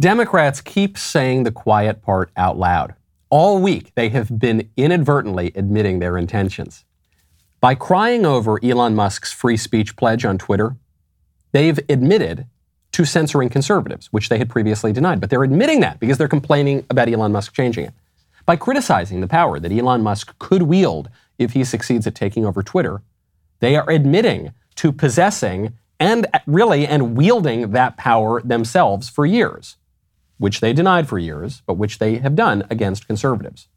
Democrats keep saying the quiet part out loud. All week, they have been inadvertently admitting their intentions. By crying over Elon Musk's free speech pledge on Twitter, they've admitted to censoring conservatives, which they had previously denied. But they're admitting that because they're complaining about Elon Musk changing it. By criticizing the power that Elon Musk could wield if he succeeds at taking over Twitter, they are admitting to possessing and really and wielding that power themselves for years, which they denied for years, but which they have done against conservatives.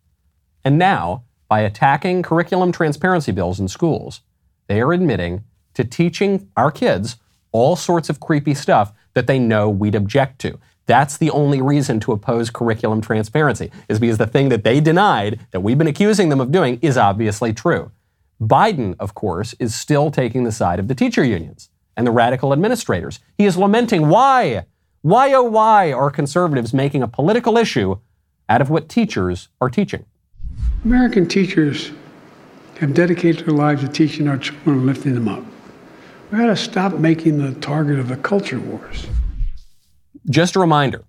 And now, by attacking curriculum transparency bills in schools, they are admitting to teaching our kids all sorts of creepy stuff that they know we'd object to. That's the only reason to oppose curriculum transparency, is because the thing that they denied, that we've been accusing them of doing, is obviously true. Biden, of course, is still taking the side of the teacher unions and the radical administrators. He is lamenting why, why oh why are conservatives making a political issue out of what teachers are teaching? American teachers have dedicated their lives to teaching our children and lifting them up. We got to stop making the target of the culture wars. Just a reminder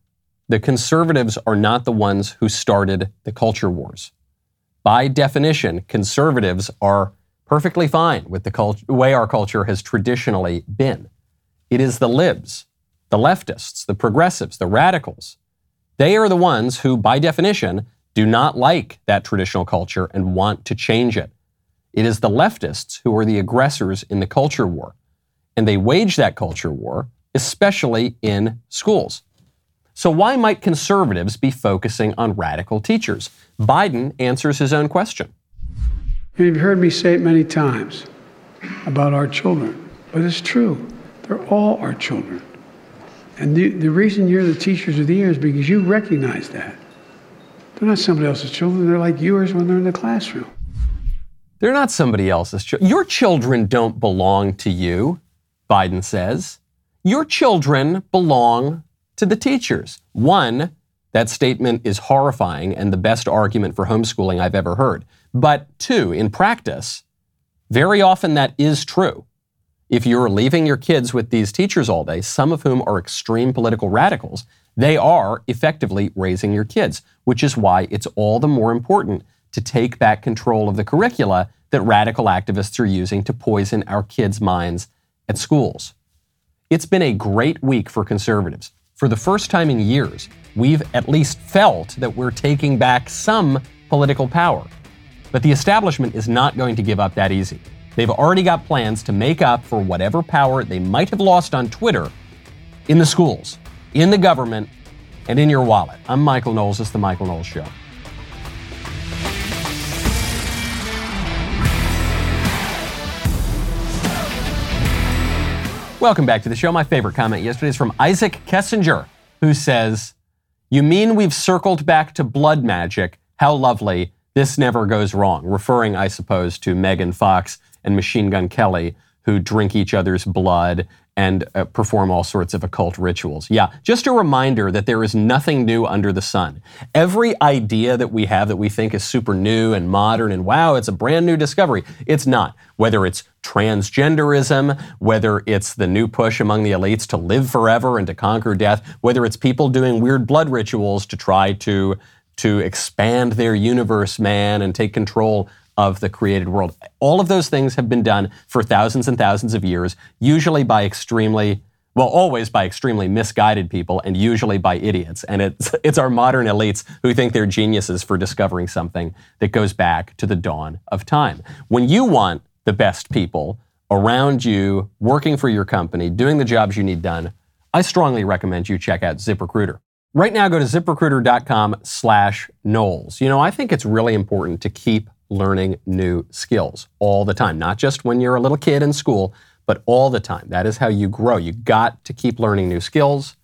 the conservatives are not the ones who started the culture wars. By definition, conservatives are perfectly fine with the cult- way our culture has traditionally been. It is the libs, the leftists, the progressives, the radicals. They are the ones who, by definition, do not like that traditional culture and want to change it. It is the leftists who are the aggressors in the culture war and they wage that culture war, especially in schools. So, why might conservatives be focusing on radical teachers? Biden answers his own question. You've heard me say it many times about our children, but it's true. They're all our children. And the, the reason you're the teachers of the year is because you recognize that. They're not somebody else's children, they're like yours when they're in the classroom. They're not somebody else's children. Your children don't belong to you. Biden says, your children belong to the teachers. One, that statement is horrifying and the best argument for homeschooling I've ever heard. But two, in practice, very often that is true. If you're leaving your kids with these teachers all day, some of whom are extreme political radicals, they are effectively raising your kids, which is why it's all the more important to take back control of the curricula that radical activists are using to poison our kids' minds at schools. It's been a great week for conservatives. For the first time in years, we've at least felt that we're taking back some political power. But the establishment is not going to give up that easy. They've already got plans to make up for whatever power they might have lost on Twitter in the schools, in the government, and in your wallet. I'm Michael Knowles. Is The Michael Knowles Show. Welcome back to the show. My favorite comment yesterday is from Isaac Kessinger, who says, You mean we've circled back to blood magic? How lovely. This never goes wrong. Referring, I suppose, to Megan Fox and Machine Gun Kelly, who drink each other's blood and uh, perform all sorts of occult rituals. Yeah, just a reminder that there is nothing new under the sun. Every idea that we have that we think is super new and modern and wow, it's a brand new discovery, it's not. Whether it's transgenderism, whether it's the new push among the elites to live forever and to conquer death, whether it's people doing weird blood rituals to try to to expand their universe, man, and take control of the created world. All of those things have been done for thousands and thousands of years, usually by extremely well, always by extremely misguided people and usually by idiots. And it's, it's our modern elites who think they're geniuses for discovering something that goes back to the dawn of time. When you want the best people around you, working for your company, doing the jobs you need done, I strongly recommend you check out ZipRecruiter. Right now, go to ziprecruiter.com slash Knowles. You know, I think it's really important to keep learning new skills all the time, not just when you're a little kid in school, but all the time. That is how you grow. You got to keep learning new skills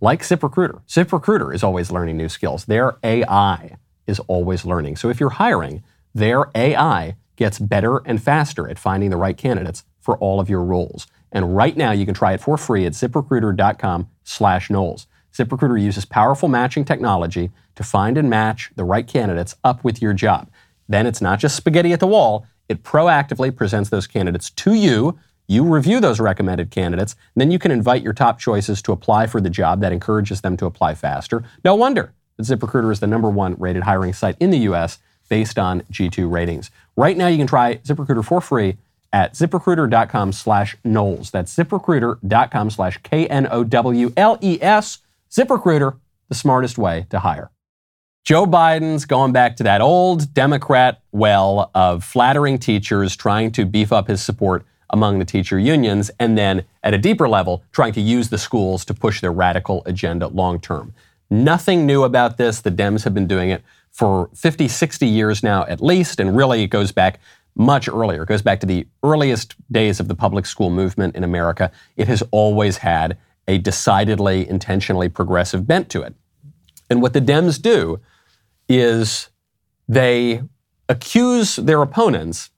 like ZipRecruiter. ZipRecruiter is always learning new skills. Their AI is always learning. So if you're hiring, their AI gets better and faster at finding the right candidates for all of your roles. And right now you can try it for free at ziprecruiter.com slash Knowles. ZipRecruiter uses powerful matching technology to find and match the right candidates up with your job. Then it's not just spaghetti at the wall, it proactively presents those candidates to you You review those recommended candidates, and then you can invite your top choices to apply for the job. That encourages them to apply faster. No wonder that ZipRecruiter is the number one rated hiring site in the US based on G2 ratings. Right now, you can try ZipRecruiter for free at ziprecruiter.com slash Knowles. That's ziprecruiter.com slash K N O W L E S. ZipRecruiter, the smartest way to hire. Joe Biden's going back to that old Democrat well of flattering teachers, trying to beef up his support among the teacher unions, and then at a deeper level, trying to use the schools to push their radical agenda long term. Nothing new about this. The Dems have been doing it for 50, 60 years now at least, and really it goes back much earlier. It goes back to the earliest days of the public school movement in America. It has always had a decidedly, intentionally progressive bent to it. And what the Dems do is they accuse their opponents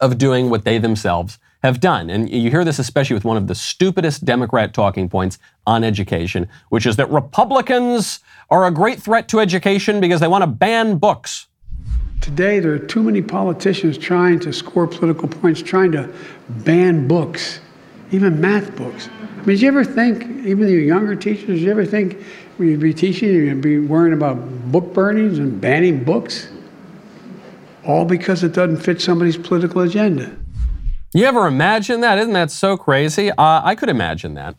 of doing what they themselves have done. And you hear this especially with one of the stupidest Democrat talking points on education, which is that Republicans are a great threat to education because they want to ban books. Today, there are too many politicians trying to score political points, trying to ban books, even math books. I mean, did you ever think, even your younger teachers, did you ever think you'd be teaching, you'd be worrying about book burnings and banning books? All because it doesn't fit somebody's political agenda. You ever imagine that? Isn't that so crazy? Uh, I could imagine that.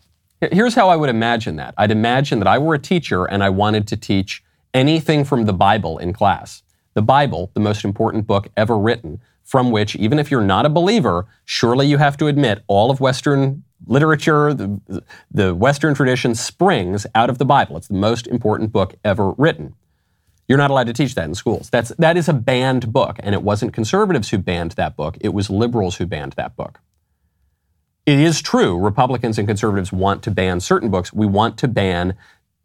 Here's how I would imagine that I'd imagine that I were a teacher and I wanted to teach anything from the Bible in class the Bible, the most important book ever written, from which, even if you're not a believer, surely you have to admit all of Western literature, the, the Western tradition springs out of the Bible. It's the most important book ever written. You're not allowed to teach that in schools. That's, that is a banned book, and it wasn't conservatives who banned that book, it was liberals who banned that book. It is true, Republicans and conservatives want to ban certain books. We want to ban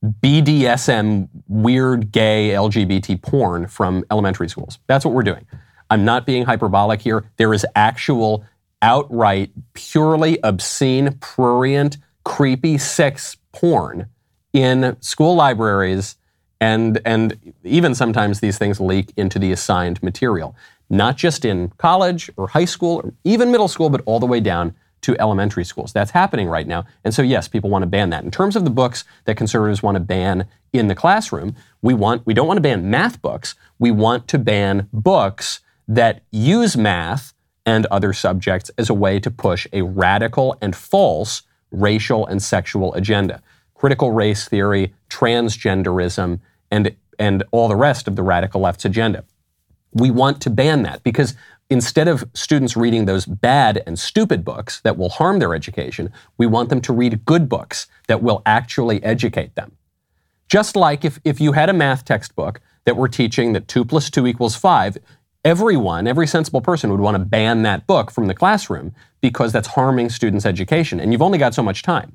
BDSM, weird gay LGBT porn from elementary schools. That's what we're doing. I'm not being hyperbolic here. There is actual, outright, purely obscene, prurient, creepy sex porn in school libraries, and, and even sometimes these things leak into the assigned material. Not just in college or high school or even middle school, but all the way down to elementary schools. That's happening right now. And so, yes, people want to ban that. In terms of the books that conservatives want to ban in the classroom, we want we don't want to ban math books. We want to ban books that use math and other subjects as a way to push a radical and false racial and sexual agenda. Critical race theory, transgenderism, and and all the rest of the radical left's agenda. We want to ban that because instead of students reading those bad and stupid books that will harm their education, we want them to read good books that will actually educate them. Just like if, if you had a math textbook that were teaching that 2 plus 2 equals 5, everyone, every sensible person would want to ban that book from the classroom because that's harming students' education. And you've only got so much time.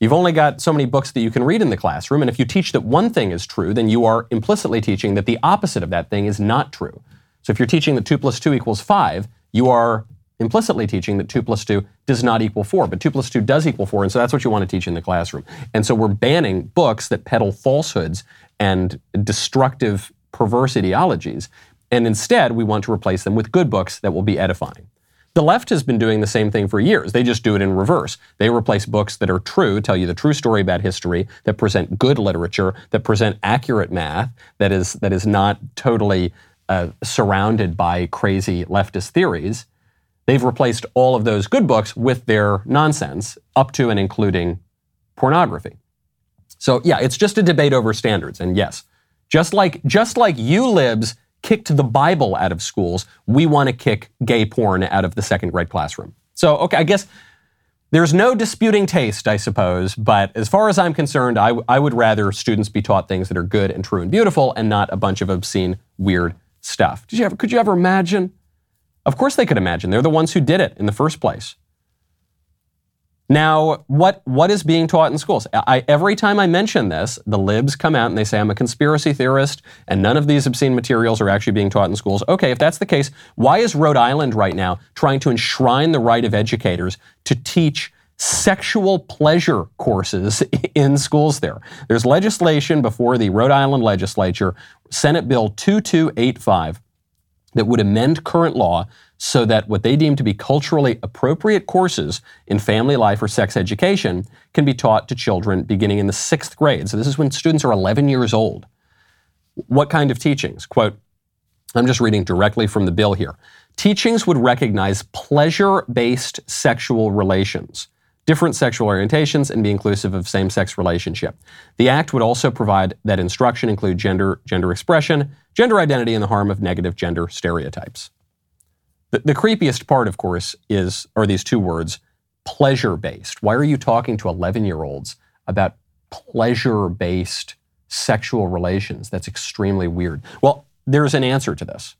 You've only got so many books that you can read in the classroom. And if you teach that one thing is true, then you are implicitly teaching that the opposite of that thing is not true. So if you're teaching that 2 plus 2 equals 5, you are implicitly teaching that 2 plus 2 does not equal 4, but 2 plus 2 does equal 4, and so that's what you want to teach in the classroom. And so we're banning books that peddle falsehoods and destructive, perverse ideologies, and instead we want to replace them with good books that will be edifying. The left has been doing the same thing for years. They just do it in reverse. They replace books that are true, tell you the true story about history, that present good literature, that present accurate math, that is, that is not totally uh, surrounded by crazy leftist theories, they've replaced all of those good books with their nonsense, up to and including pornography. So yeah, it's just a debate over standards. And yes, just like just like you libs kicked the Bible out of schools, we want to kick gay porn out of the second grade classroom. So okay, I guess there's no disputing taste, I suppose, but as far as I'm concerned, I, w- I would rather students be taught things that are good and true and beautiful and not a bunch of obscene, weird stuff. Did you ever, could you ever imagine? Of course they could imagine. They're the ones who did it in the first place. Now, what, what is being taught in schools? I, every time I mention this, the libs come out and they say I'm a conspiracy theorist and none of these obscene materials are actually being taught in schools. Okay, if that's the case, why is Rhode Island right now trying to enshrine the right of educators to teach sexual pleasure courses in schools there? There's legislation before the Rhode Island legislature Senate Bill 2285 that would amend current law so that what they deem to be culturally appropriate courses in family life or sex education can be taught to children beginning in the sixth grade. So this is when students are 11 years old. What kind of teachings? Quote, I'm just reading directly from the bill here. Teachings would recognize pleasure based sexual relations, different sexual orientations, and be inclusive of same sex relationship. The Act would also provide that instruction include gender, gender expression, gender identity, and the harm of negative gender stereotypes. The, the creepiest part, of course, is are these two words pleasure based. Why are you talking to 11 year olds about pleasure based sexual relations? That's extremely weird. Well, there's an answer to this.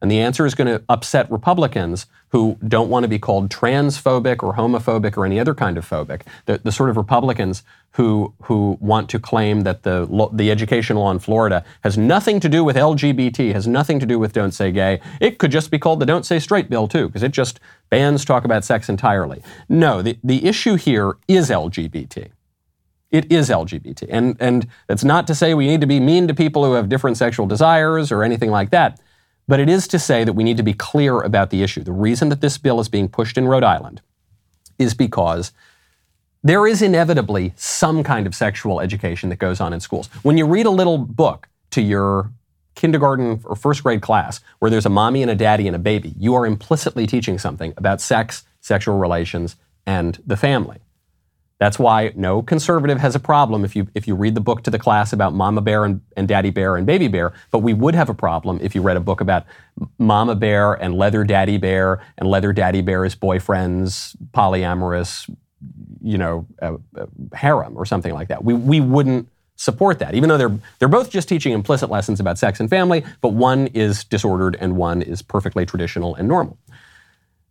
And the answer is going to upset Republicans who don't want to be called transphobic or homophobic or any other kind of phobic. The, the sort of Republicans who, who want to claim that the, the education law in Florida has nothing to do with LGBT, has nothing to do with Don't Say Gay. It could just be called the Don't Say Straight bill, too, because it just bans talk about sex entirely. No, the, the issue here is LGBT. It is LGBT. And, and that's not to say we need to be mean to people who have different sexual desires or anything like that. But it is to say that we need to be clear about the issue. The reason that this bill is being pushed in Rhode Island is because there is inevitably some kind of sexual education that goes on in schools. When you read a little book to your kindergarten or first grade class where there's a mommy and a daddy and a baby, you are implicitly teaching something about sex, sexual relations, and the family. That's why no conservative has a problem if you if you read the book to the class about Mama Bear and, and Daddy Bear and Baby Bear, but we would have a problem if you read a book about Mama Bear and Leather Daddy Bear and Leather Daddy Bear's boyfriends, polyamorous, you know, uh, uh, harem or something like that. We we wouldn't support that, even though they're they're both just teaching implicit lessons about sex and family, but one is disordered and one is perfectly traditional and normal.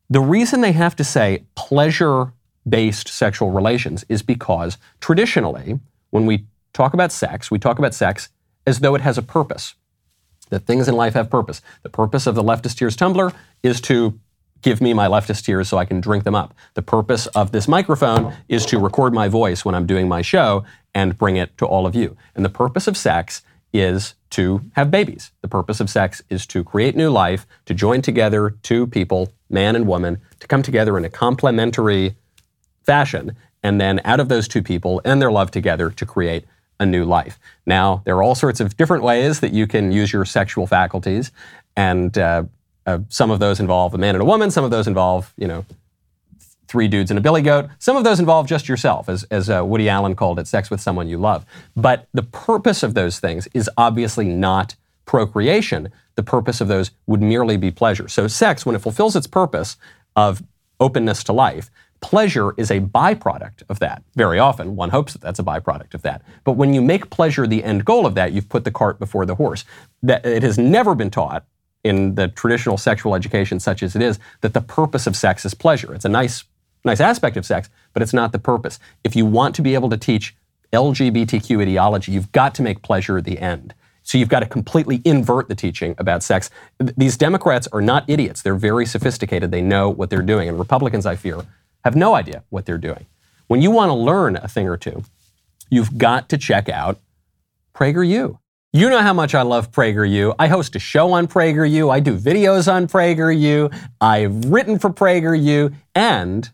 The reason they have to say pleasure based sexual relations is because traditionally, when we talk about sex, we talk about sex as though it has a purpose. That things in life have purpose. The purpose of the leftist tears tumbler is to give me my leftist tears so I can drink them up. The purpose of this microphone is to record my voice when I'm doing my show and bring it to all of you. And the purpose of sex is to have babies. The purpose of sex is to create new life, to join together two people, man and woman, to come together in a complementary fashion. And then out of those two people and their love together to create a new life. Now, there are all sorts of different ways that you can use your sexual faculties. And uh, uh, some of those involve a man and a woman. Some of those involve, you know, three dudes and a billy goat. Some of those involve just yourself, as, as uh, Woody Allen called it, sex with someone you love. But the purpose of those things is obviously not procreation. The purpose of those would merely be pleasure. So, sex, when it fulfills its purpose of openness to life, Pleasure is a byproduct of that. Very often, one hopes that that's a byproduct of that. But when you make pleasure the end goal of that, you've put the cart before the horse. That it has never been taught in the traditional sexual education, such as it is, that the purpose of sex is pleasure. It's a nice, nice aspect of sex, but it's not the purpose. If you want to be able to teach LGBTQ ideology, you've got to make pleasure the end. So you've got to completely invert the teaching about sex. These Democrats are not idiots. They're very sophisticated. They know what they're doing. And Republicans, I fear, have no idea what they're doing. When you want to learn a thing or two, you've got to check out PragerU. You know how much I love PragerU. I host a show on PragerU. I do videos on PragerU. I've written for PragerU. And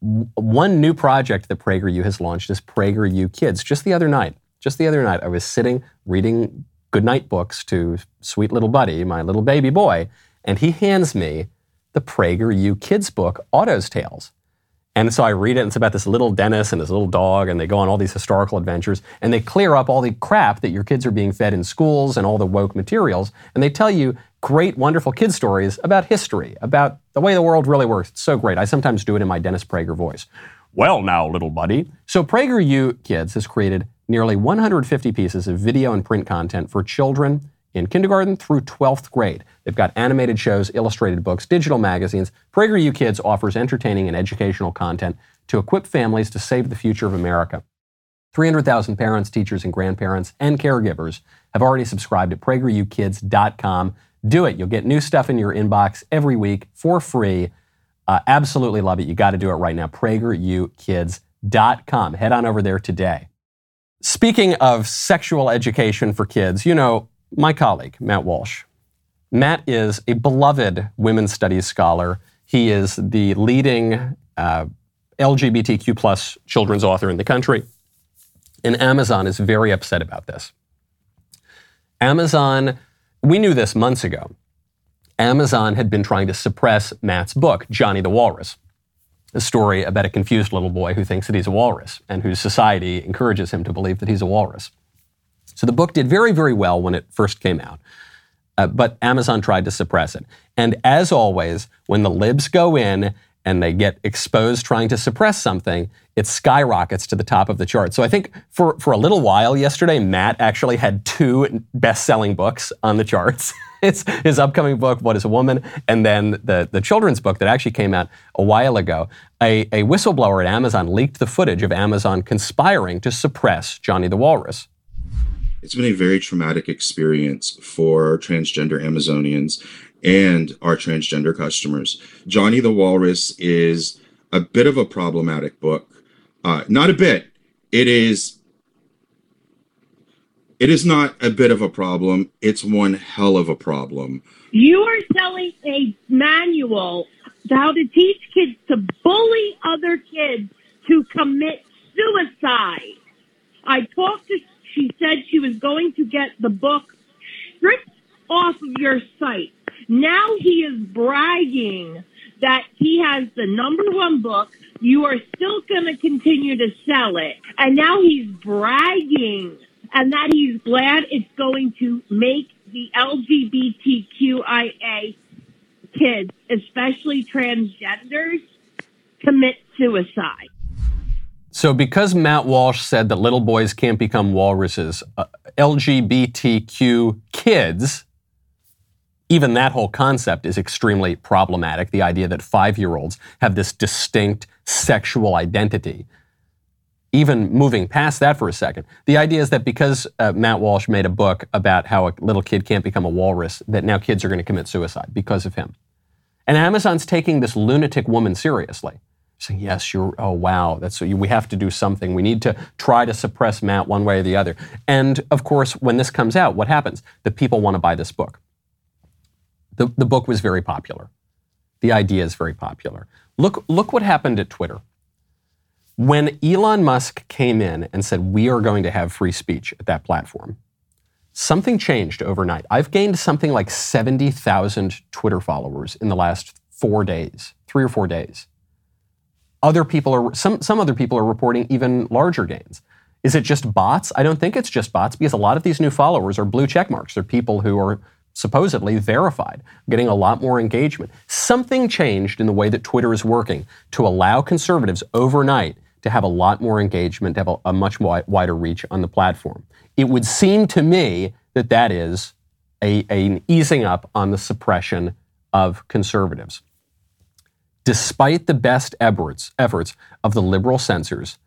one new project that PragerU has launched is PragerU Kids. Just the other night, just the other night, I was sitting reading goodnight books to sweet little buddy, my little baby boy, and he hands me the PragerU Kids book, Otto's Tales. And so I read it, and it's about this little Dennis and his little dog, and they go on all these historical adventures, and they clear up all the crap that your kids are being fed in schools and all the woke materials, and they tell you great, wonderful kid stories about history, about the way the world really works. It's so great. I sometimes do it in my Dennis Prager voice. Well, now, little buddy. So PragerU Kids has created nearly 150 pieces of video and print content for children in kindergarten through 12th grade. They've got animated shows, illustrated books, digital magazines. PragerU Kids offers entertaining and educational content to equip families to save the future of America. 300,000 parents, teachers, and grandparents and caregivers have already subscribed at pragerukids.com. Do it. You'll get new stuff in your inbox every week for free. Uh, absolutely love it. You got to do it right now. pragerukids.com. Head on over there today. Speaking of sexual education for kids, you know, my colleague, Matt Walsh, Matt is a beloved women's studies scholar. He is the leading uh, LGBTQ plus children's author in the country. And Amazon is very upset about this. Amazon, we knew this months ago. Amazon had been trying to suppress Matt's book, Johnny the Walrus, a story about a confused little boy who thinks that he's a walrus and whose society encourages him to believe that he's a walrus. So the book did very, very well when it first came out. Uh, but Amazon tried to suppress it. And as always, when the libs go in and they get exposed trying to suppress something, it skyrockets to the top of the chart. So I think for, for a little while yesterday, Matt actually had two best selling books on the charts. it's his upcoming book, What is a Woman, and then the, the children's book that actually came out a while ago. A, a whistleblower at Amazon leaked the footage of Amazon conspiring to suppress Johnny the Walrus. It's been a very traumatic experience for transgender Amazonians and our transgender customers. Johnny the Walrus is a bit of a problematic book. Uh, not a bit. It is. It is not a bit of a problem. It's one hell of a problem. You are selling a manual how to teach kids to bully other kids to commit suicide. I talked to she said she was going to get the book stripped off of your site. Now he is bragging that he has the number one book. You are still going to continue to sell it. And now he's bragging and that he's glad it's going to make the LGBTQIA kids, especially transgenders, commit suicide. So, because Matt Walsh said that little boys can't become walruses, uh, LGBTQ kids, even that whole concept is extremely problematic. The idea that five year olds have this distinct sexual identity. Even moving past that for a second, the idea is that because uh, Matt Walsh made a book about how a little kid can't become a walrus, that now kids are going to commit suicide because of him. And Amazon's taking this lunatic woman seriously saying, yes, you're, oh, wow, that's, so. we have to do something. We need to try to suppress Matt one way or the other. And of course, when this comes out, what happens? The people want to buy this book. The, the book was very popular. The idea is very popular. Look, look what happened at Twitter. When Elon Musk came in and said, we are going to have free speech at that platform, something changed overnight. I've gained something like 70,000 Twitter followers in the last four days, three or four days. Other people are some some other people are reporting even larger gains. Is it just bots? I don't think it's just bots because a lot of these new followers are blue check marks. They're people who are supposedly verified, getting a lot more engagement. Something changed in the way that Twitter is working to allow conservatives overnight to have a lot more engagement, to have a, a much wider reach on the platform. It would seem to me that that is a, an easing up on the suppression of conservatives despite the best efforts, efforts of the liberal censors,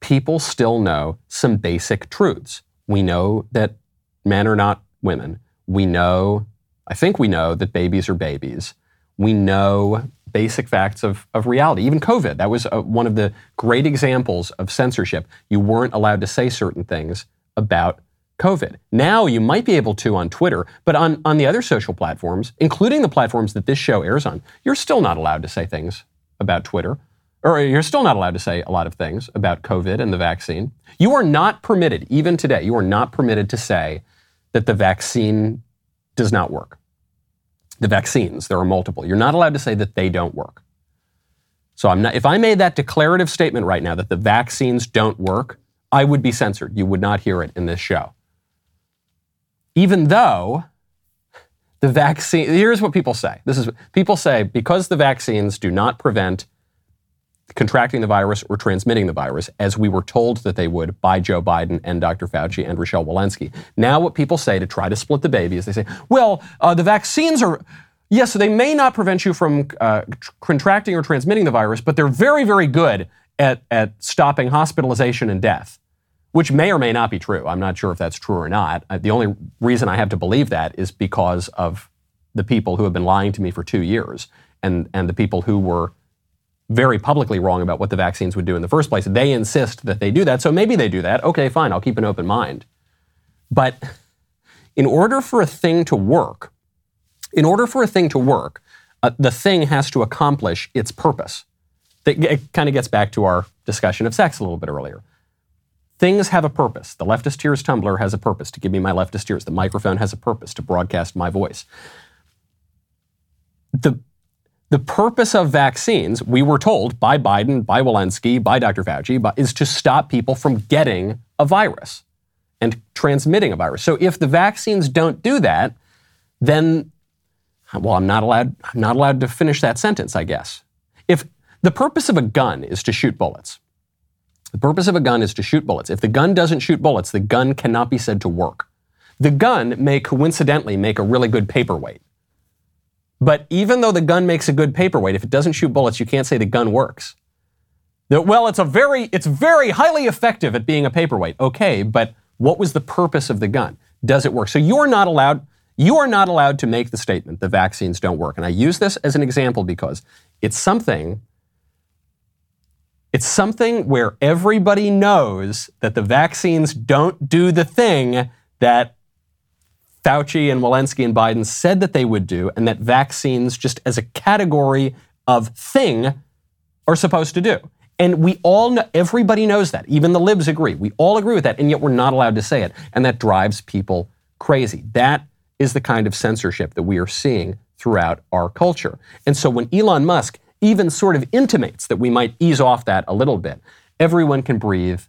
people still know some basic truths. We know that men are not women. We know, I think we know that babies are babies. We know basic facts of, of reality. Even COVID, that was a, one of the great examples of censorship. You weren't allowed to say certain things about COVID. Now you might be able to on Twitter, but on, on the other social platforms, including the platforms that this show airs on, you're still not allowed to say things about Twitter. Or you're still not allowed to say a lot of things about COVID and the vaccine. You are not permitted, even today, you are not permitted to say that the vaccine does not work. The vaccines, there are multiple. You're not allowed to say that they don't work. So I'm not, if I made that declarative statement right now that the vaccines don't work, I would be censored. You would not hear it in this show even though the vaccine, here's what people say. This is people say because the vaccines do not prevent contracting the virus or transmitting the virus, as we were told that they would by Joe Biden and Dr. Fauci and Rochelle Walensky. Now, what people say to try to split the baby is they say, well, uh, the vaccines are. Yes, so they may not prevent you from uh, contracting or transmitting the virus, but they're very, very good at, at stopping hospitalization and death which may or may not be true. I'm not sure if that's true or not. The only reason I have to believe that is because of the people who have been lying to me for two years and, and the people who were very publicly wrong about what the vaccines would do in the first place. They insist that they do that, so maybe they do that. Okay, fine, I'll keep an open mind. But in order for a thing to work, In order for a thing to work, uh, the thing has to accomplish its purpose. That it kind of gets back to our discussion of sex a little bit earlier. Things have a purpose. The leftist tears tumbler has a purpose to give me my leftist ears. The microphone has a purpose to broadcast my voice. The the purpose of vaccines, we were told by Biden, by Walensky, by Dr. Fauci, by, is to stop people from getting a virus and transmitting a virus. So if the vaccines don't do that, then well, I'm not allowed I'm not allowed to finish that sentence, I guess. If the purpose of a gun is to shoot bullets. The purpose of a gun is to shoot bullets. If the gun doesn't shoot bullets, the gun cannot be said to work. The gun may coincidentally make a really good paperweight. But even though the gun makes a good paperweight, if it doesn't shoot bullets, you can't say the gun works. Well, it's a very, it's very highly effective at being a paperweight. Okay, but what was the purpose of the gun? Does it work? So you're not allowed, you are not allowed to make the statement the vaccines don't work. And I use this as an example because it's something, it's something where everybody knows that the vaccines don't do the thing that Fauci and Walensky and Biden said that they would do, and that vaccines, just as a category of thing, are supposed to do. And we all know, everybody knows that. Even the libs agree. We all agree with that, and yet we're not allowed to say it. And that drives people crazy. That is the kind of censorship that we are seeing throughout our culture. And so when Elon Musk even sort of intimates that we might ease off that a little bit, everyone can breathe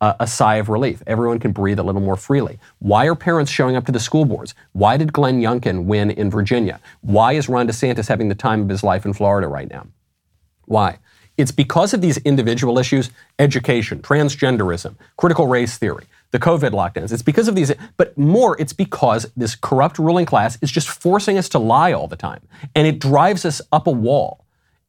a, a sigh of relief. Everyone can breathe a little more freely. Why are parents showing up to the school boards? Why did Glenn Youngkin win in Virginia? Why is Ron DeSantis having the time of his life in Florida right now? Why? It's because of these individual issues education, transgenderism, critical race theory, the COVID lockdowns. It's because of these, but more, it's because this corrupt ruling class is just forcing us to lie all the time. And it drives us up a wall.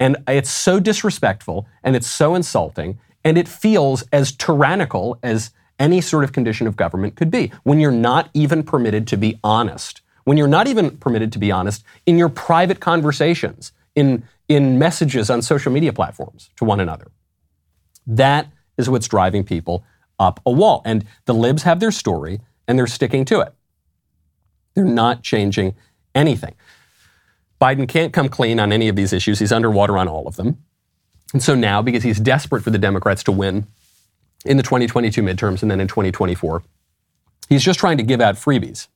And it's so disrespectful and it's so insulting and it feels as tyrannical as any sort of condition of government could be when you're not even permitted to be honest, when you're not even permitted to be honest in your private conversations, in, in messages on social media platforms to one another. That is what's driving people up a wall. And the libs have their story and they're sticking to it. They're not changing anything. Biden can't come clean on any of these issues. He's underwater on all of them. And so now, because he's desperate for the Democrats to win in the 2022 midterms and then in 2024, he's just trying to give out freebies.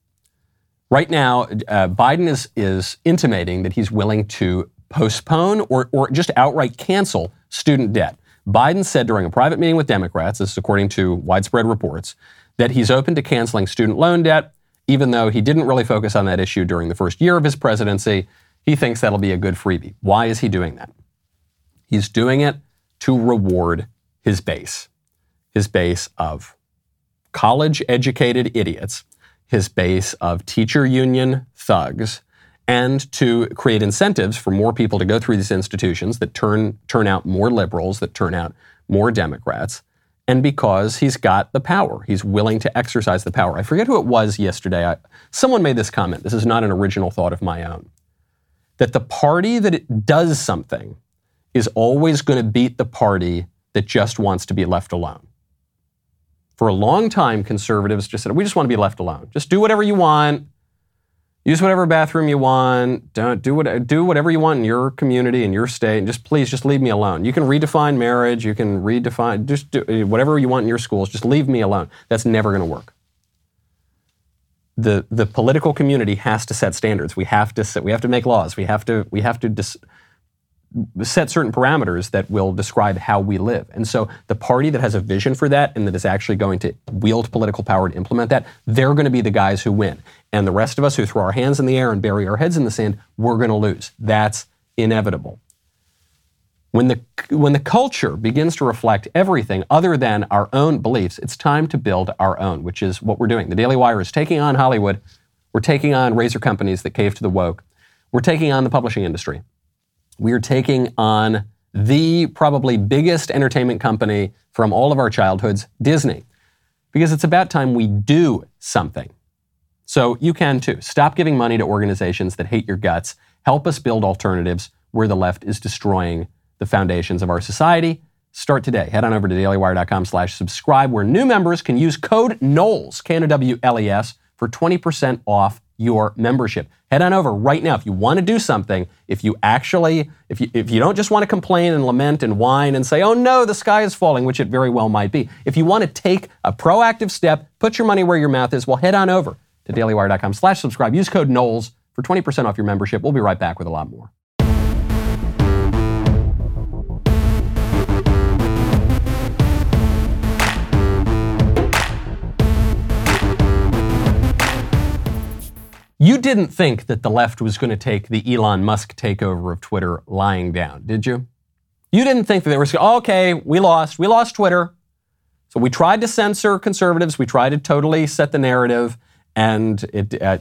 Right now, uh, Biden is, is intimating that he's willing to postpone or, or just outright cancel student debt. Biden said during a private meeting with Democrats, this is according to widespread reports, that he's open to canceling student loan debt, even though he didn't really focus on that issue during the first year of his presidency. He thinks that'll be a good freebie. Why is he doing that? He's doing it to reward his base, his base of college educated idiots, his base of teacher union thugs, and to create incentives for more people to go through these institutions that turn, turn out more liberals, that turn out more Democrats. And because he's got the power, he's willing to exercise the power. I forget who it was yesterday. I, someone made this comment. This is not an original thought of my own. That the party that does something is always going to beat the party that just wants to be left alone. For a long time, conservatives just said, we just want to be left alone. Just do whatever you want. Use whatever bathroom you want. Don't do what, do whatever you want in your community, in your state, and just please just leave me alone. You can redefine marriage. You can redefine just do whatever you want in your schools. Just leave me alone. That's never going to work. The the political community has to set standards. We have to set, we have to make laws. We have to we have to dis, set certain parameters that will describe how we live. And so the party that has a vision for that and that is actually going to wield political power to implement that, they're going to be the guys who win. And the rest of us who throw our hands in the air and bury our heads in the sand, we're going to lose. That's inevitable. When the, when the culture begins to reflect everything other than our own beliefs, it's time to build our own, which is what we're doing. The Daily Wire is taking on Hollywood. We're taking on razor companies that cave to the woke. We're taking on the publishing industry we are taking on the probably biggest entertainment company from all of our childhoods, Disney, because it's about time we do something. So you can too. Stop giving money to organizations that hate your guts. Help us build alternatives where the left is destroying the foundations of our society. Start today. Head on over to dailywire.com slash subscribe, where new members can use code Knowles, K-N-O-W-L-E-S, for 20% off your membership. Head on over right now. If you want to do something, if you actually, if you, if you don't just want to complain and lament and whine and say, oh no, the sky is falling, which it very well might be. If you want to take a proactive step, put your money where your mouth is, well, head on over to dailywire.com slash subscribe. Use code Knowles for 20% off your membership. We'll be right back with a lot more. You didn't think that the left was going to take the Elon Musk takeover of Twitter lying down, did you? You didn't think that they were oh, okay, we lost. We lost Twitter. So we tried to censor conservatives. We tried to totally set the narrative, and it, uh,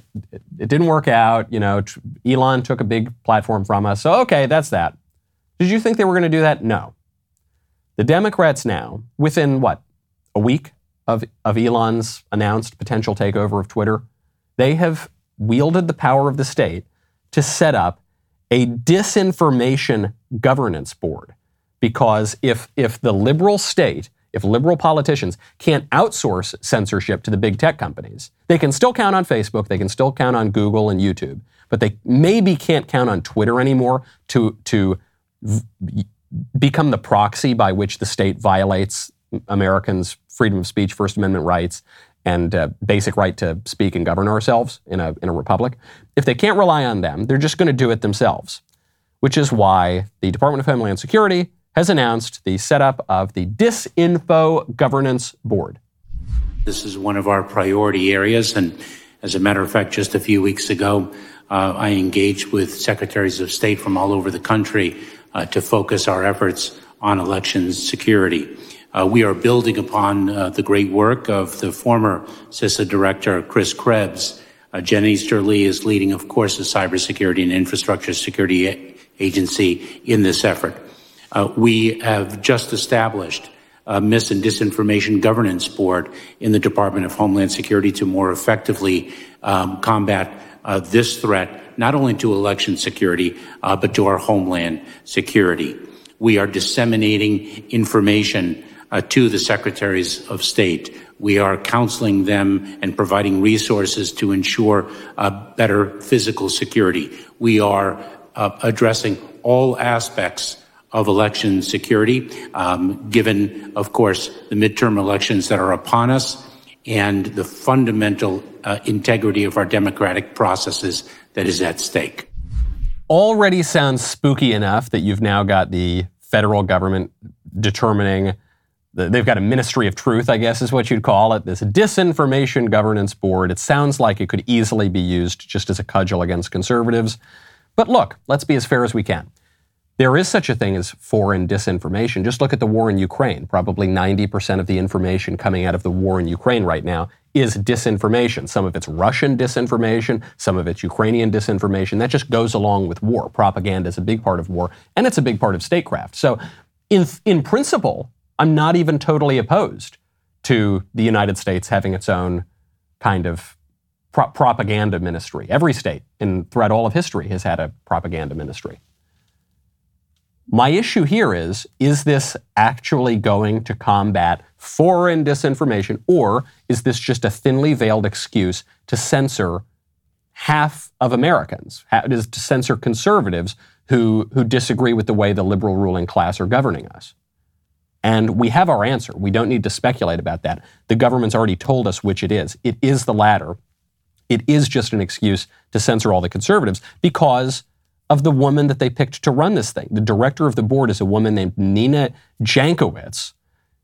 it didn't work out. You know, Elon took a big platform from us. So, okay, that's that. Did you think they were going to do that? No. The Democrats now, within what, a week of, of Elon's announced potential takeover of Twitter, they have wielded the power of the state to set up a disinformation governance board. Because if, if the liberal state, if liberal politicians can't outsource censorship to the big tech companies, they can still count on Facebook, they can still count on Google and YouTube, but they maybe can't count on Twitter anymore to, to v- become the proxy by which the state violates Americans' freedom of speech, First Amendment rights, and uh, basic right to speak and govern ourselves in a, in a republic, if they can't rely on them, they're just going to do it themselves, which is why the Department of Homeland Security has announced the setup of the Disinfo Governance Board. This is one of our priority areas. And as a matter of fact, just a few weeks ago, uh, I engaged with secretaries of state from all over the country uh, to focus our efforts on elections security. Uh, we are building upon uh, the great work of the former CISA director, Chris Krebs. Uh, Jen Easterly is leading, of course, the Cybersecurity and Infrastructure Security Agency in this effort. Uh, we have just established a mis and disinformation governance board in the Department of Homeland Security to more effectively um, combat uh, this threat, not only to election security, uh, but to our homeland security. We are disseminating information uh, to the secretaries of state. We are counseling them and providing resources to ensure uh, better physical security. We are uh, addressing all aspects of election security, um, given, of course, the midterm elections that are upon us and the fundamental uh, integrity of our democratic processes that is at stake. Already sounds spooky enough that you've now got the federal government determining They've got a ministry of truth, I guess is what you'd call it, this disinformation governance board. It sounds like it could easily be used just as a cudgel against conservatives. But look, let's be as fair as we can. There is such a thing as foreign disinformation. Just look at the war in Ukraine. Probably 90% of the information coming out of the war in Ukraine right now is disinformation. Some of it's Russian disinformation, some of it's Ukrainian disinformation. That just goes along with war. Propaganda is a big part of war, and it's a big part of statecraft. So, in, in principle, I'm not even totally opposed to the United States having its own kind of pro- propaganda ministry. Every state in throughout all of history has had a propaganda ministry. My issue here is is this actually going to combat foreign disinformation, or is this just a thinly veiled excuse to censor half of Americans? It is to censor conservatives who, who disagree with the way the liberal ruling class are governing us? And we have our answer. We don't need to speculate about that. The government's already told us which it is. It is the latter. It is just an excuse to censor all the conservatives because of the woman that they picked to run this thing. The director of the board is a woman named Nina Jankowicz,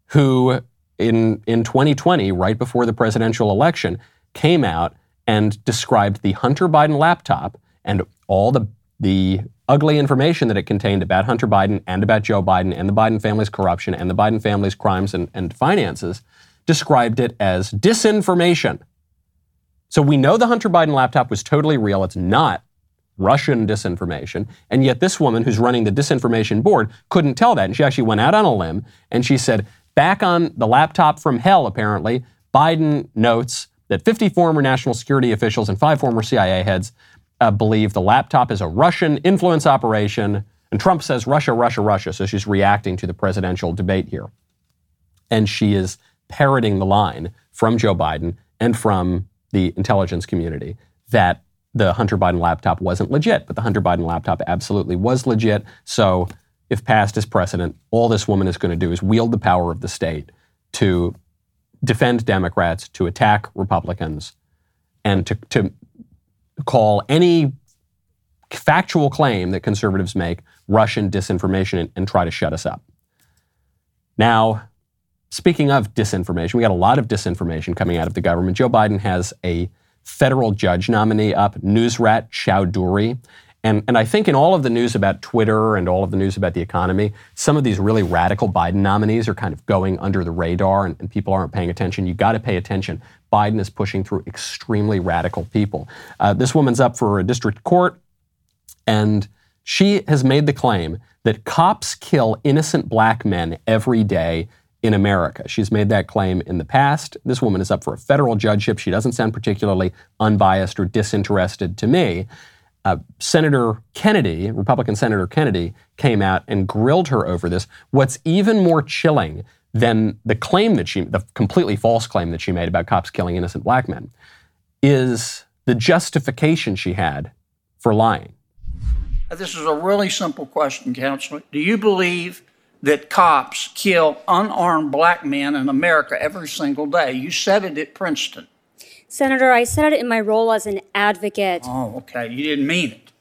who in, in 2020, right before the presidential election, came out and described the Hunter Biden laptop and all the, the ugly information that it contained about Hunter Biden and about Joe Biden and the Biden family's corruption and the Biden family's crimes and, and finances, described it as disinformation. So we know the Hunter Biden laptop was totally real. It's not Russian disinformation. And yet this woman who's running the disinformation board couldn't tell that. And she actually went out on a limb and she said, back on the laptop from hell, apparently, Biden notes that 50 former national security officials and five former CIA heads uh, believe the laptop is a Russian influence operation. And Trump says Russia, Russia, Russia. So she's reacting to the presidential debate here. And she is parroting the line from Joe Biden and from the intelligence community that the Hunter Biden laptop wasn't legit, but the Hunter Biden laptop absolutely was legit. So, if passed as precedent, all this woman is going to do is wield the power of the state to defend Democrats, to attack Republicans, and to, to call any factual claim that conservatives make Russian disinformation and, and try to shut us up. Now, speaking of disinformation, we got a lot of disinformation coming out of the government. Joe Biden has a federal judge nominee up, Nusrat Choudhury. And, and I think in all of the news about Twitter and all of the news about the economy, some of these really radical Biden nominees are kind of going under the radar and, and people aren't paying attention. You got to pay attention. Biden is pushing through extremely radical people. Uh, this woman's up for a district court, and she has made the claim that cops kill innocent black men every day in America. She's made that claim in the past. This woman is up for a federal judgeship. She doesn't sound particularly unbiased or disinterested to me. Uh, Senator Kennedy, Republican Senator Kennedy, came out and grilled her over this. What's even more chilling than the claim that she, the completely false claim that she made about cops killing innocent black men, is the justification she had for lying. This is a really simple question, Counselor. Do you believe that cops kill unarmed black men in America every single day? You said it at Princeton. Senator, I said it in my role as an advocate. Oh, okay. You didn't mean it.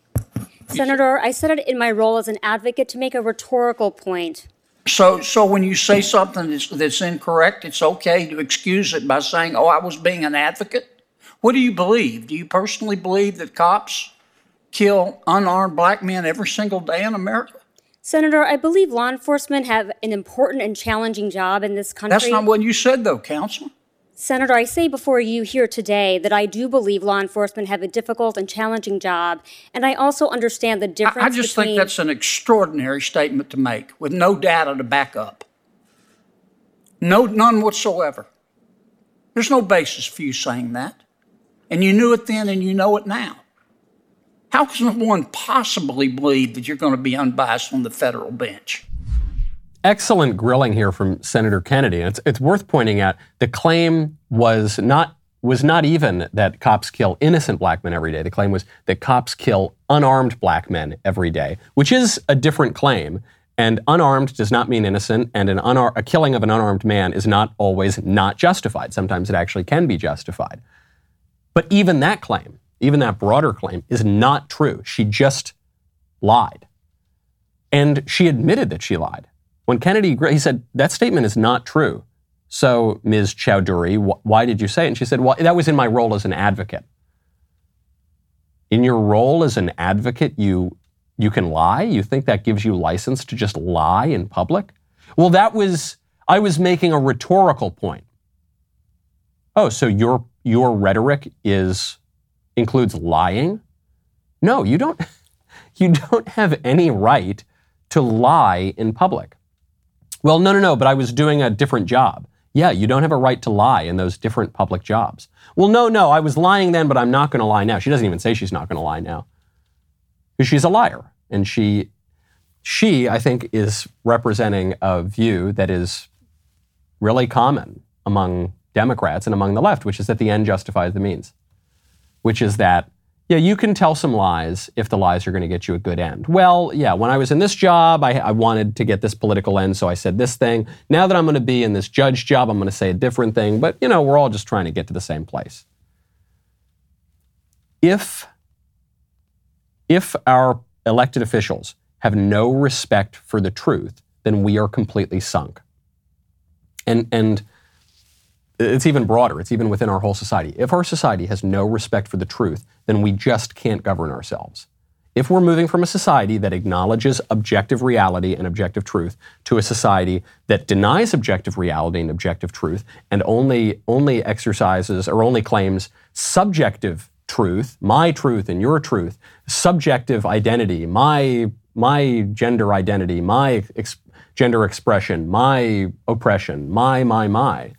Senator, I said it in my role as an advocate to make a rhetorical point. So, so when you say something that's, that's incorrect, it's okay to excuse it by saying, "Oh, I was being an advocate." What do you believe? Do you personally believe that cops kill unarmed black men every single day in America? Senator, I believe law enforcement have an important and challenging job in this country. That's not what you said, though, Councilman. Senator, I say before you here today that I do believe law enforcement have a difficult and challenging job, and I also understand the difference. I, I just think that's an extraordinary statement to make with no data to back up. No, none whatsoever. There's no basis for you saying that. And you knew it then and you know it now. How can one possibly believe that you're going to be unbiased on the federal bench? Excellent grilling here from Senator Kennedy. It's, it's worth pointing out the claim was not was not even that cops kill innocent black men every day. The claim was that cops kill unarmed black men every day, which is a different claim. And unarmed does not mean innocent, and an unar- a killing of an unarmed man is not always not justified. Sometimes it actually can be justified. But even that claim, even that broader claim, is not true. She just lied. And she admitted that she lied. When Kennedy, he said, that statement is not true. So, Ms. Choudhury, wh- why did you say it? And she said, well, that was in my role as an advocate. In your role as an advocate, you, you can lie? You think that gives you license to just lie in public? Well, that was, I was making a rhetorical point. Oh, so your, your rhetoric is, includes lying? No, you don't, you don't have any right to lie in public. Well, no, no, no, but I was doing a different job. Yeah, you don't have a right to lie in those different public jobs. Well, no, no, I was lying then, but I'm not going to lie now. She doesn't even say she's not going to lie now. Because she's a liar. And she, she, I think, is representing a view that is really common among Democrats and among the left, which is that the end justifies the means. Which is that yeah, you can tell some lies if the lies are going to get you a good end. Well, yeah, when I was in this job, I, I, wanted to get this political end, so I said this thing. Now that I'm going to be in this judge job, I'm going to say a different thing. But, you know, we're all just trying to get to the same place. If, if our elected officials have no respect for the truth, then we are completely sunk. And, and it's even broader. It's even within our whole society. If our society has no respect for the truth, then we just can't govern ourselves. If we're moving from a society that acknowledges objective reality and objective truth to a society that denies objective reality and objective truth and only, only exercises or only claims subjective truth, my truth and your truth, subjective identity, my, my gender identity, my ex- gender expression, my oppression, my, my, my,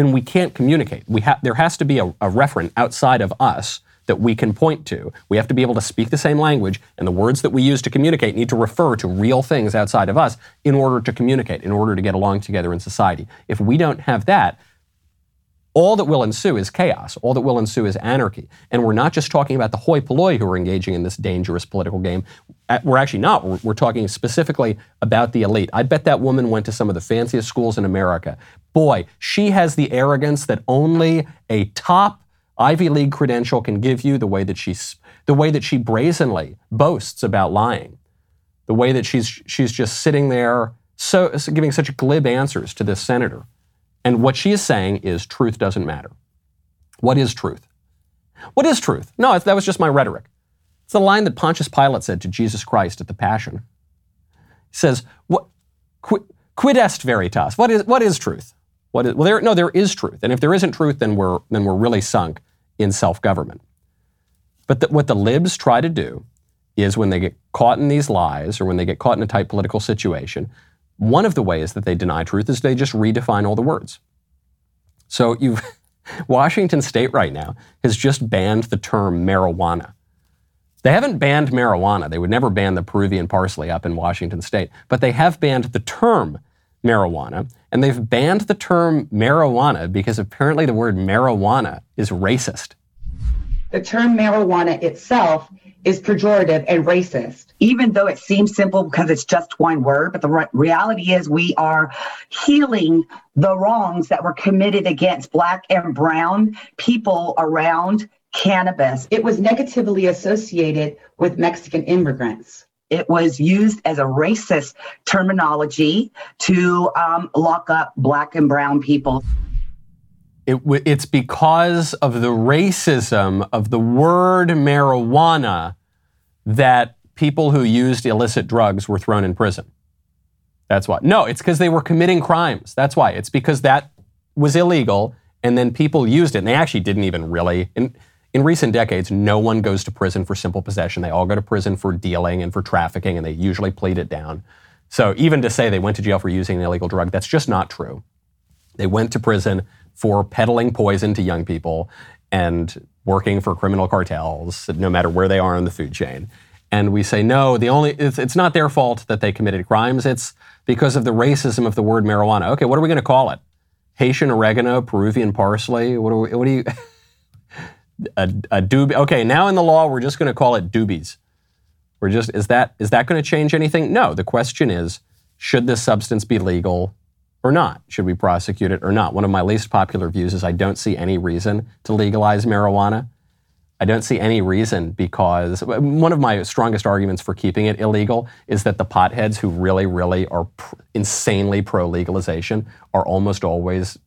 then we can't communicate. We ha- there has to be a, a referent outside of us that we can point to. We have to be able to speak the same language, and the words that we use to communicate need to refer to real things outside of us in order to communicate, in order to get along together in society. If we don't have that, all that will ensue is chaos. All that will ensue is anarchy. And we're not just talking about the hoi polloi who are engaging in this dangerous political game. Uh, we're actually not. We're, talking specifically about the elite. I bet that woman went to some of the fanciest schools in America. Boy, she has the arrogance that only a top Ivy League credential can give you. The way that she's, the way that she brazenly boasts about lying, the way that she's she's just sitting there, so giving such glib answers to this senator. And what she is saying is truth doesn't matter. What is truth? What is truth? No, that was just my rhetoric. It's the line that Pontius Pilate said to Jesus Christ at the Passion. He says, what, quid, est veritas? What is, what is truth? What is, well, there, no, there is truth. And if there isn't truth, then we're, then we're really sunk in self government. But the, what the libs try to do is when they get caught in these lies or when they get caught in a tight political situation, one of the ways that they deny truth is they just redefine all the words. So you've Washington State right now has just banned the term marijuana. They haven't banned marijuana. They would never ban the Peruvian parsley up in Washington State, but they have banned the term marijuana, and they've banned the term marijuana because apparently the word marijuana is racist. The term marijuana itself is pejorative and racist. Even though it seems simple because it's just one word, but the re- reality is we are healing the wrongs that were committed against Black and Brown people around cannabis. It was negatively associated with Mexican immigrants. It was used as a racist terminology to um, lock up Black and Brown people. It it's because of the racism of the word marijuana that people who used illicit drugs were thrown in prison. That's why. No, it's because they were committing crimes. That's why. It's because that was illegal and then people used it and they actually didn't even really. In, in recent decades, no one goes to prison for simple possession. They all go to prison for dealing and for trafficking and they usually plead it down. So even to say they went to jail for using an illegal drug, that's just not true. They went to prison for peddling poison to young people and working for criminal cartels, no matter where they are in the food chain. And we say, no, the only, it's, it's not their fault that they committed crimes. It's because of the racism of the word marijuana. Okay, what are we going to call it? Haitian oregano, Peruvian parsley? What, are we, what do you, a, a doobie? Okay, now in the law, we're just going to call it doobies. We're just, is that, is that going to change anything? No, the question is, should this substance be legal or not? Should we prosecute it or not? One of my least popular views is I don't see any reason to legalize marijuana. I don't see any reason because one of my strongest arguments for keeping it illegal is that the potheads who really, really are insanely pro legalization are almost always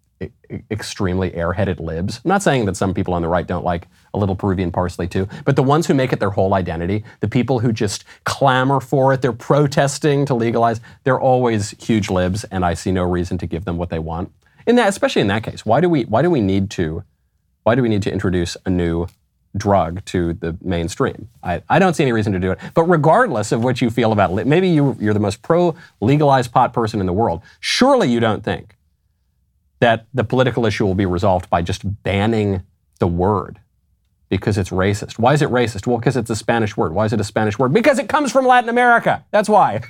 extremely airheaded libs. I'm not saying that some people on the right don't like a little Peruvian parsley too, but the ones who make it their whole identity, the people who just clamor for it, they're protesting to legalize, they're always huge libs, and I see no reason to give them what they want. In that, especially in that case, why do we why do we need to why do we need to introduce a new drug to the mainstream. I, I don't see any reason to do it. But regardless of what you feel about it, maybe you, you're the most pro legalized pot person in the world. Surely you don't think that the political issue will be resolved by just banning the word because it's racist. Why is it racist? Well, because it's a Spanish word. Why is it a Spanish word? Because it comes from Latin America. That's why.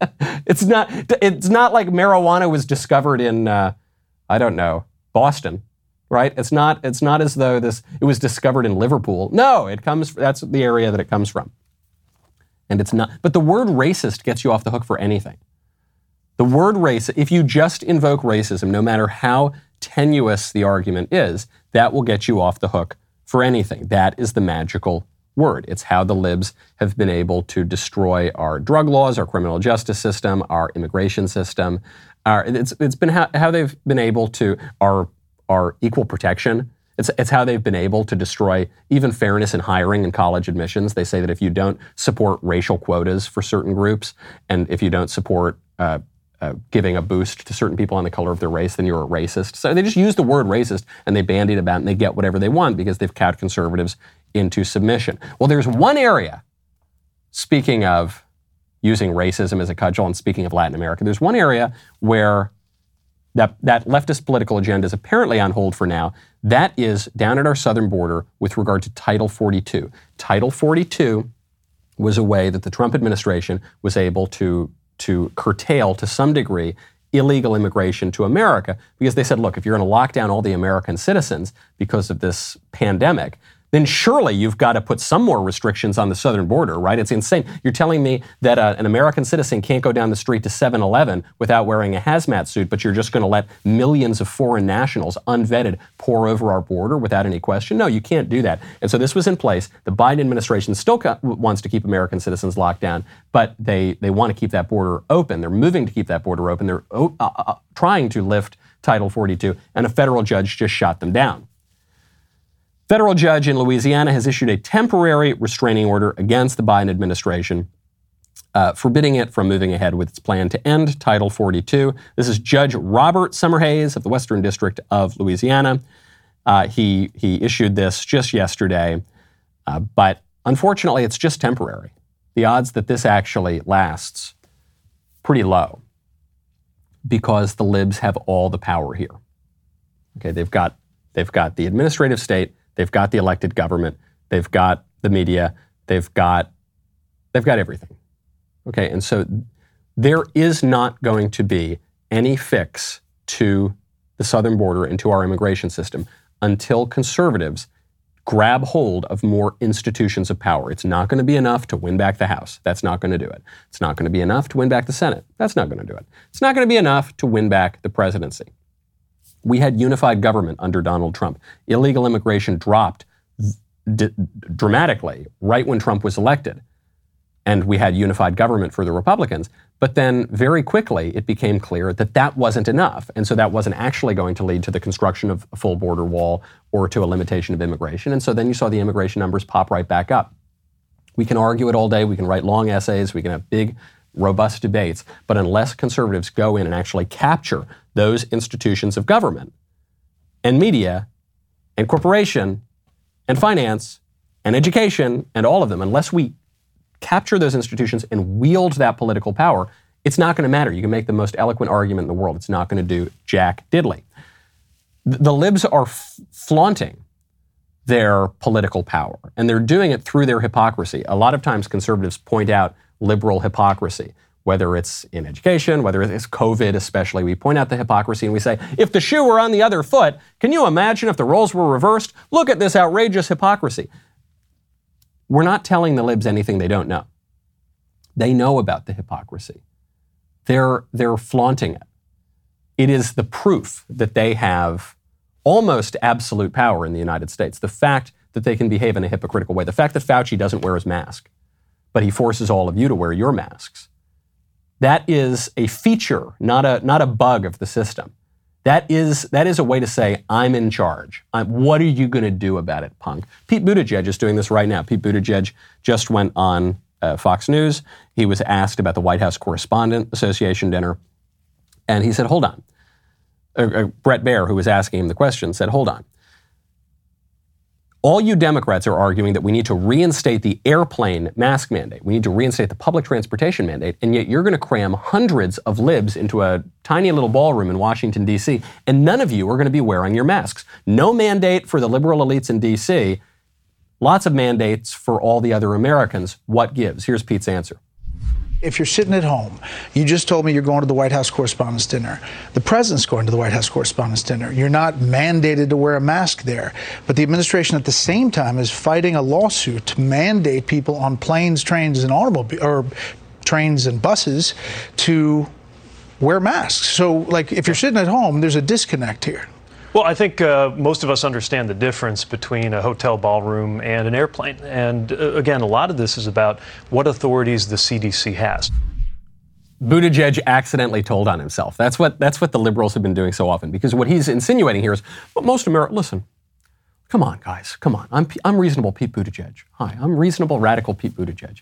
it's not. It's not like marijuana was discovered in, uh, I don't know, Boston right? It's not, it's not as though this, it was discovered in Liverpool. No, it comes, that's the area that it comes from. And it's not, but the word racist gets you off the hook for anything. The word race, if you just invoke racism, no matter how tenuous the argument is, that will get you off the hook for anything. That is the magical word. It's how the libs have been able to destroy our drug laws, our criminal justice system, our immigration system. Our, it's, it's been how, how they've been able to, our are equal protection. It's, it's how they've been able to destroy even fairness in hiring and college admissions. They say that if you don't support racial quotas for certain groups, and if you don't support uh, uh, giving a boost to certain people on the color of their race, then you're a racist. So they just use the word racist and they bandy it about and they get whatever they want because they've cowed conservatives into submission. Well, there's one area, speaking of using racism as a cudgel and speaking of Latin America, there's one area where that, that leftist political agenda is apparently on hold for now. That is down at our southern border with regard to Title 42. Title 42 was a way that the Trump administration was able to, to curtail to some degree illegal immigration to America. Because they said, look, if you're going to lock down all the American citizens because of this pandemic, then surely you've got to put some more restrictions on the southern border, right? It's insane. You're telling me that uh, an American citizen can't go down the street to 7 Eleven without wearing a hazmat suit, but you're just going to let millions of foreign nationals, unvetted, pour over our border without any question? No, you can't do that. And so this was in place. The Biden administration still co- wants to keep American citizens locked down, but they, they want to keep that border open. They're moving to keep that border open. They're uh, uh, trying to lift Title 42, and a federal judge just shot them down. Federal judge in Louisiana has issued a temporary restraining order against the Biden administration, uh, forbidding it from moving ahead with its plan to end Title 42. This is Judge Robert Summerhays of the Western District of Louisiana. Uh, he, he issued this just yesterday, uh, but unfortunately, it's just temporary. The odds that this actually lasts pretty low because the libs have all the power here. Okay, they've got they've got the administrative state, They've got the elected government. They've got the media. They've got they've got everything. Okay, and so there is not going to be any fix to the southern border and to our immigration system until conservatives grab hold of more institutions of power. It's not going to be enough to win back the House. That's not going to do it. It's not going to be enough to win back the Senate. That's not going to do it. It's not going to be enough to win back the presidency. We had unified government under Donald Trump. Illegal immigration dropped d- dramatically right when Trump was elected. And we had unified government for the Republicans. But then very quickly, it became clear that that wasn't enough. And so that wasn't actually going to lead to the construction of a full border wall or to a limitation of immigration. And so then you saw the immigration numbers pop right back up. We can argue it all day. We can write long essays. We can have big, robust debates. But unless conservatives go in and actually capture those institutions of government and media and corporation and finance and education and all of them, unless we capture those institutions and wield that political power, it's not going to matter. You can make the most eloquent argument in the world. It's not going to do jack diddly. The libs are f- flaunting their political power, and they're doing it through their hypocrisy. A lot of times conservatives point out liberal hypocrisy whether it's in education, whether it's COVID especially. We point out the hypocrisy and we say, if the shoe were on the other foot, can you imagine if the roles were reversed? Look at this outrageous hypocrisy. We're not telling the libs anything they don't know. They know about the hypocrisy. They're, they're flaunting it. It is the proof that they have almost absolute power in the United States. The fact that they can behave in a hypocritical way. The fact that Fauci doesn't wear his mask, but he forces all of you to wear your masks that is a feature, not a, not a bug of the system. That is, that is a way to say, I'm in charge. I'm, what are you going to do about it, punk? Pete Buttigieg is doing this right now. Pete Buttigieg just went on uh, Fox News. He was asked about the White House Correspondent Association dinner. And he said, hold on. Uh, uh, Bret Baier, who was asking him the question, said, hold on. All you Democrats are arguing that we need to reinstate the airplane mask mandate. We need to reinstate the public transportation mandate. And yet you're going to cram hundreds of libs into a tiny little ballroom in Washington, D.C., and none of you are going to be wearing your masks. No mandate for the liberal elites in D.C., lots of mandates for all the other Americans. What gives? Here's Pete's answer if you're sitting at home, you just told me you're going to the White House Correspondents' Dinner. The president's going to the White House Correspondents' Dinner. You're not mandated to wear a mask there. But the administration at the same time is fighting a lawsuit to mandate people on planes, trains, and automobiles, or trains and buses to wear masks. So, like, if you're sitting at home, there's a disconnect here. Well, I think uh, most of us understand the difference between a hotel ballroom and an airplane. And uh, again, a lot of this is about what authorities the CDC has. Buttigieg accidentally told on himself. That's what, that's what the liberals have been doing so often. Because what he's insinuating here is, well, most Americans, listen, come on, guys, come on. I'm, I'm reasonable Pete Buttigieg. Hi, I'm reasonable radical Pete Buttigieg.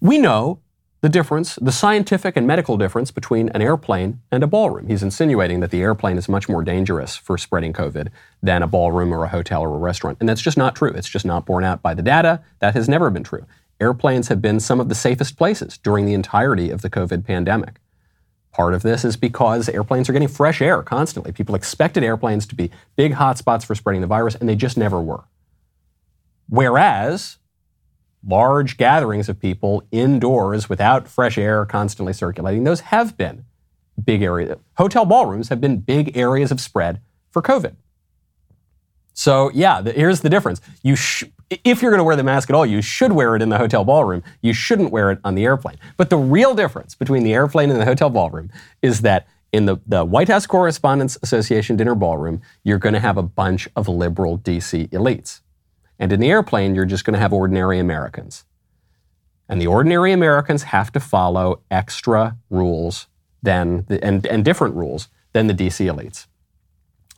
We know the difference, the scientific and medical difference between an airplane and a ballroom. He's insinuating that the airplane is much more dangerous for spreading COVID than a ballroom or a hotel or a restaurant. And that's just not true. It's just not borne out by the data. That has never been true. Airplanes have been some of the safest places during the entirety of the COVID pandemic. Part of this is because airplanes are getting fresh air constantly. People expected airplanes to be big hotspots for spreading the virus, and they just never were. Whereas large gatherings of people indoors without fresh air constantly circulating, those have been big area. Hotel ballrooms have been big areas of spread for COVID. So yeah, the, here's the difference. You sh- if you're going to wear the mask at all, you should wear it in the hotel ballroom. You shouldn't wear it on the airplane. But the real difference between the airplane and the hotel ballroom is that in the, the White House Correspondents Association dinner ballroom, you're going to have a bunch of liberal DC elites. And in the airplane, you're just going to have ordinary Americans. And the ordinary Americans have to follow extra rules than the, and, and different rules than the DC elites.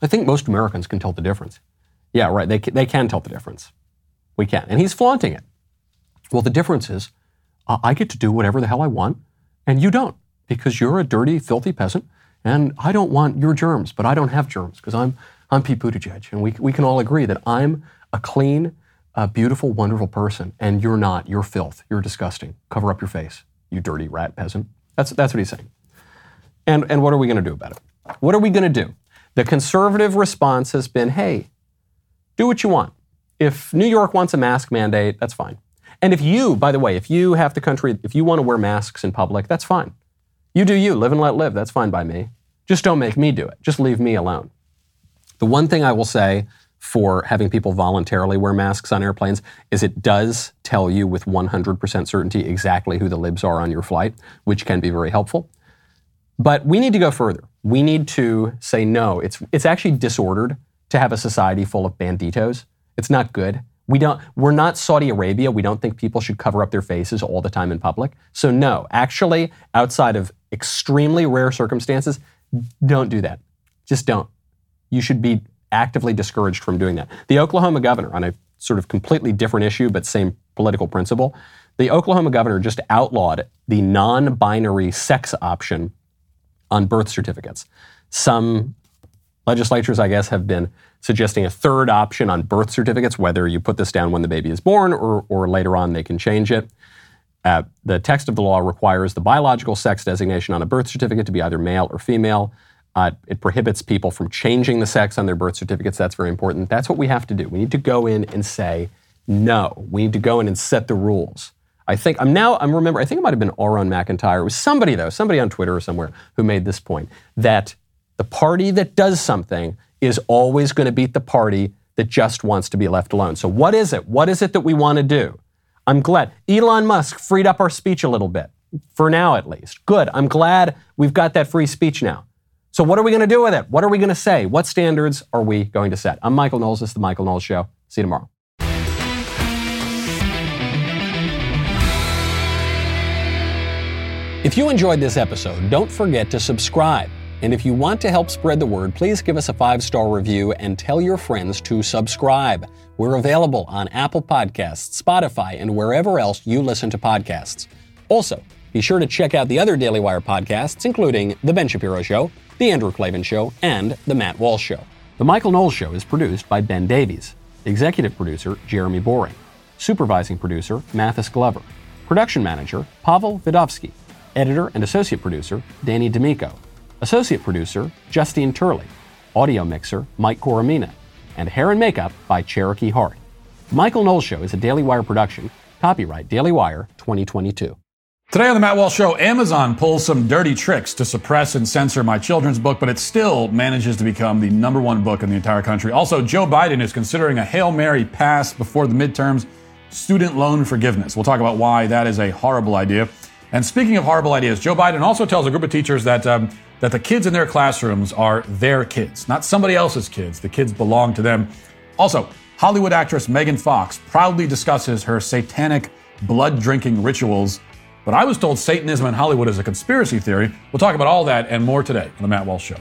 I think most Americans can tell the difference. Yeah, right. They, they can tell the difference. We can. And he's flaunting it. Well, the difference is uh, I get to do whatever the hell I want, and you don't, because you're a dirty, filthy peasant, and I don't want your germs, but I don't have germs because I'm, I'm Pete Buttigieg. And we, we can all agree that I'm a clean, beautiful, wonderful person, and you're not. You're filth. You're disgusting. Cover up your face, you dirty rat peasant. That's, that's what he's saying. And, and what are we going to do about it? What are we going to do? The conservative response has been hey, do what you want. If New York wants a mask mandate, that's fine. And if you, by the way, if you have the country, if you want to wear masks in public, that's fine. You do you, live and let live, that's fine by me. Just don't make me do it. Just leave me alone. The one thing I will say for having people voluntarily wear masks on airplanes is it does tell you with 100% certainty exactly who the libs are on your flight, which can be very helpful. But we need to go further. We need to say no. It's, it's actually disordered to have a society full of banditos. It's not good. We don't, we're not Saudi Arabia. We don't think people should cover up their faces all the time in public. So, no, actually, outside of extremely rare circumstances, don't do that. Just don't. You should be actively discouraged from doing that. The Oklahoma governor, on a sort of completely different issue, but same political principle, the Oklahoma governor just outlawed the non binary sex option on birth certificates. Some legislatures, I guess, have been suggesting a third option on birth certificates, whether you put this down when the baby is born or, or later on they can change it. Uh, the text of the law requires the biological sex designation on a birth certificate to be either male or female. Uh, it prohibits people from changing the sex on their birth certificates. That's very important. That's what we have to do. We need to go in and say, no. We need to go in and set the rules. I think I'm now, I'm remember, I think it might have been Auron McIntyre. It was somebody, though, somebody on Twitter or somewhere who made this point that the party that does something is always going to beat the party that just wants to be left alone. So, what is it? What is it that we want to do? I'm glad Elon Musk freed up our speech a little bit, for now at least. Good. I'm glad we've got that free speech now. So, what are we going to do with it? What are we going to say? What standards are we going to set? I'm Michael Knowles. This is The Michael Knowles Show. See you tomorrow. If you enjoyed this episode, don't forget to subscribe. And if you want to help spread the word, please give us a five star review and tell your friends to subscribe. We're available on Apple Podcasts, Spotify, and wherever else you listen to podcasts. Also, be sure to check out the other Daily Wire podcasts, including The Ben Shapiro Show, The Andrew Klavan Show, and The Matt Walsh Show. The Michael Knowles Show is produced by Ben Davies, executive producer Jeremy Boring, supervising producer Mathis Glover, production manager Pavel Vidovsky, editor and associate producer Danny D'Amico. Associate producer, Justine Turley. Audio mixer, Mike Coromina. And hair and makeup by Cherokee Hart. Michael Knowles Show is a Daily Wire production. Copyright Daily Wire 2022. Today on the Matt Walsh Show, Amazon pulls some dirty tricks to suppress and censor my children's book, but it still manages to become the number one book in the entire country. Also, Joe Biden is considering a Hail Mary pass before the midterms student loan forgiveness. We'll talk about why that is a horrible idea. And speaking of horrible ideas, Joe Biden also tells a group of teachers that um, that the kids in their classrooms are their kids, not somebody else's kids. The kids belong to them. Also, Hollywood actress Megan Fox proudly discusses her satanic blood drinking rituals. But I was told Satanism in Hollywood is a conspiracy theory. We'll talk about all that and more today on The Matt Walsh Show.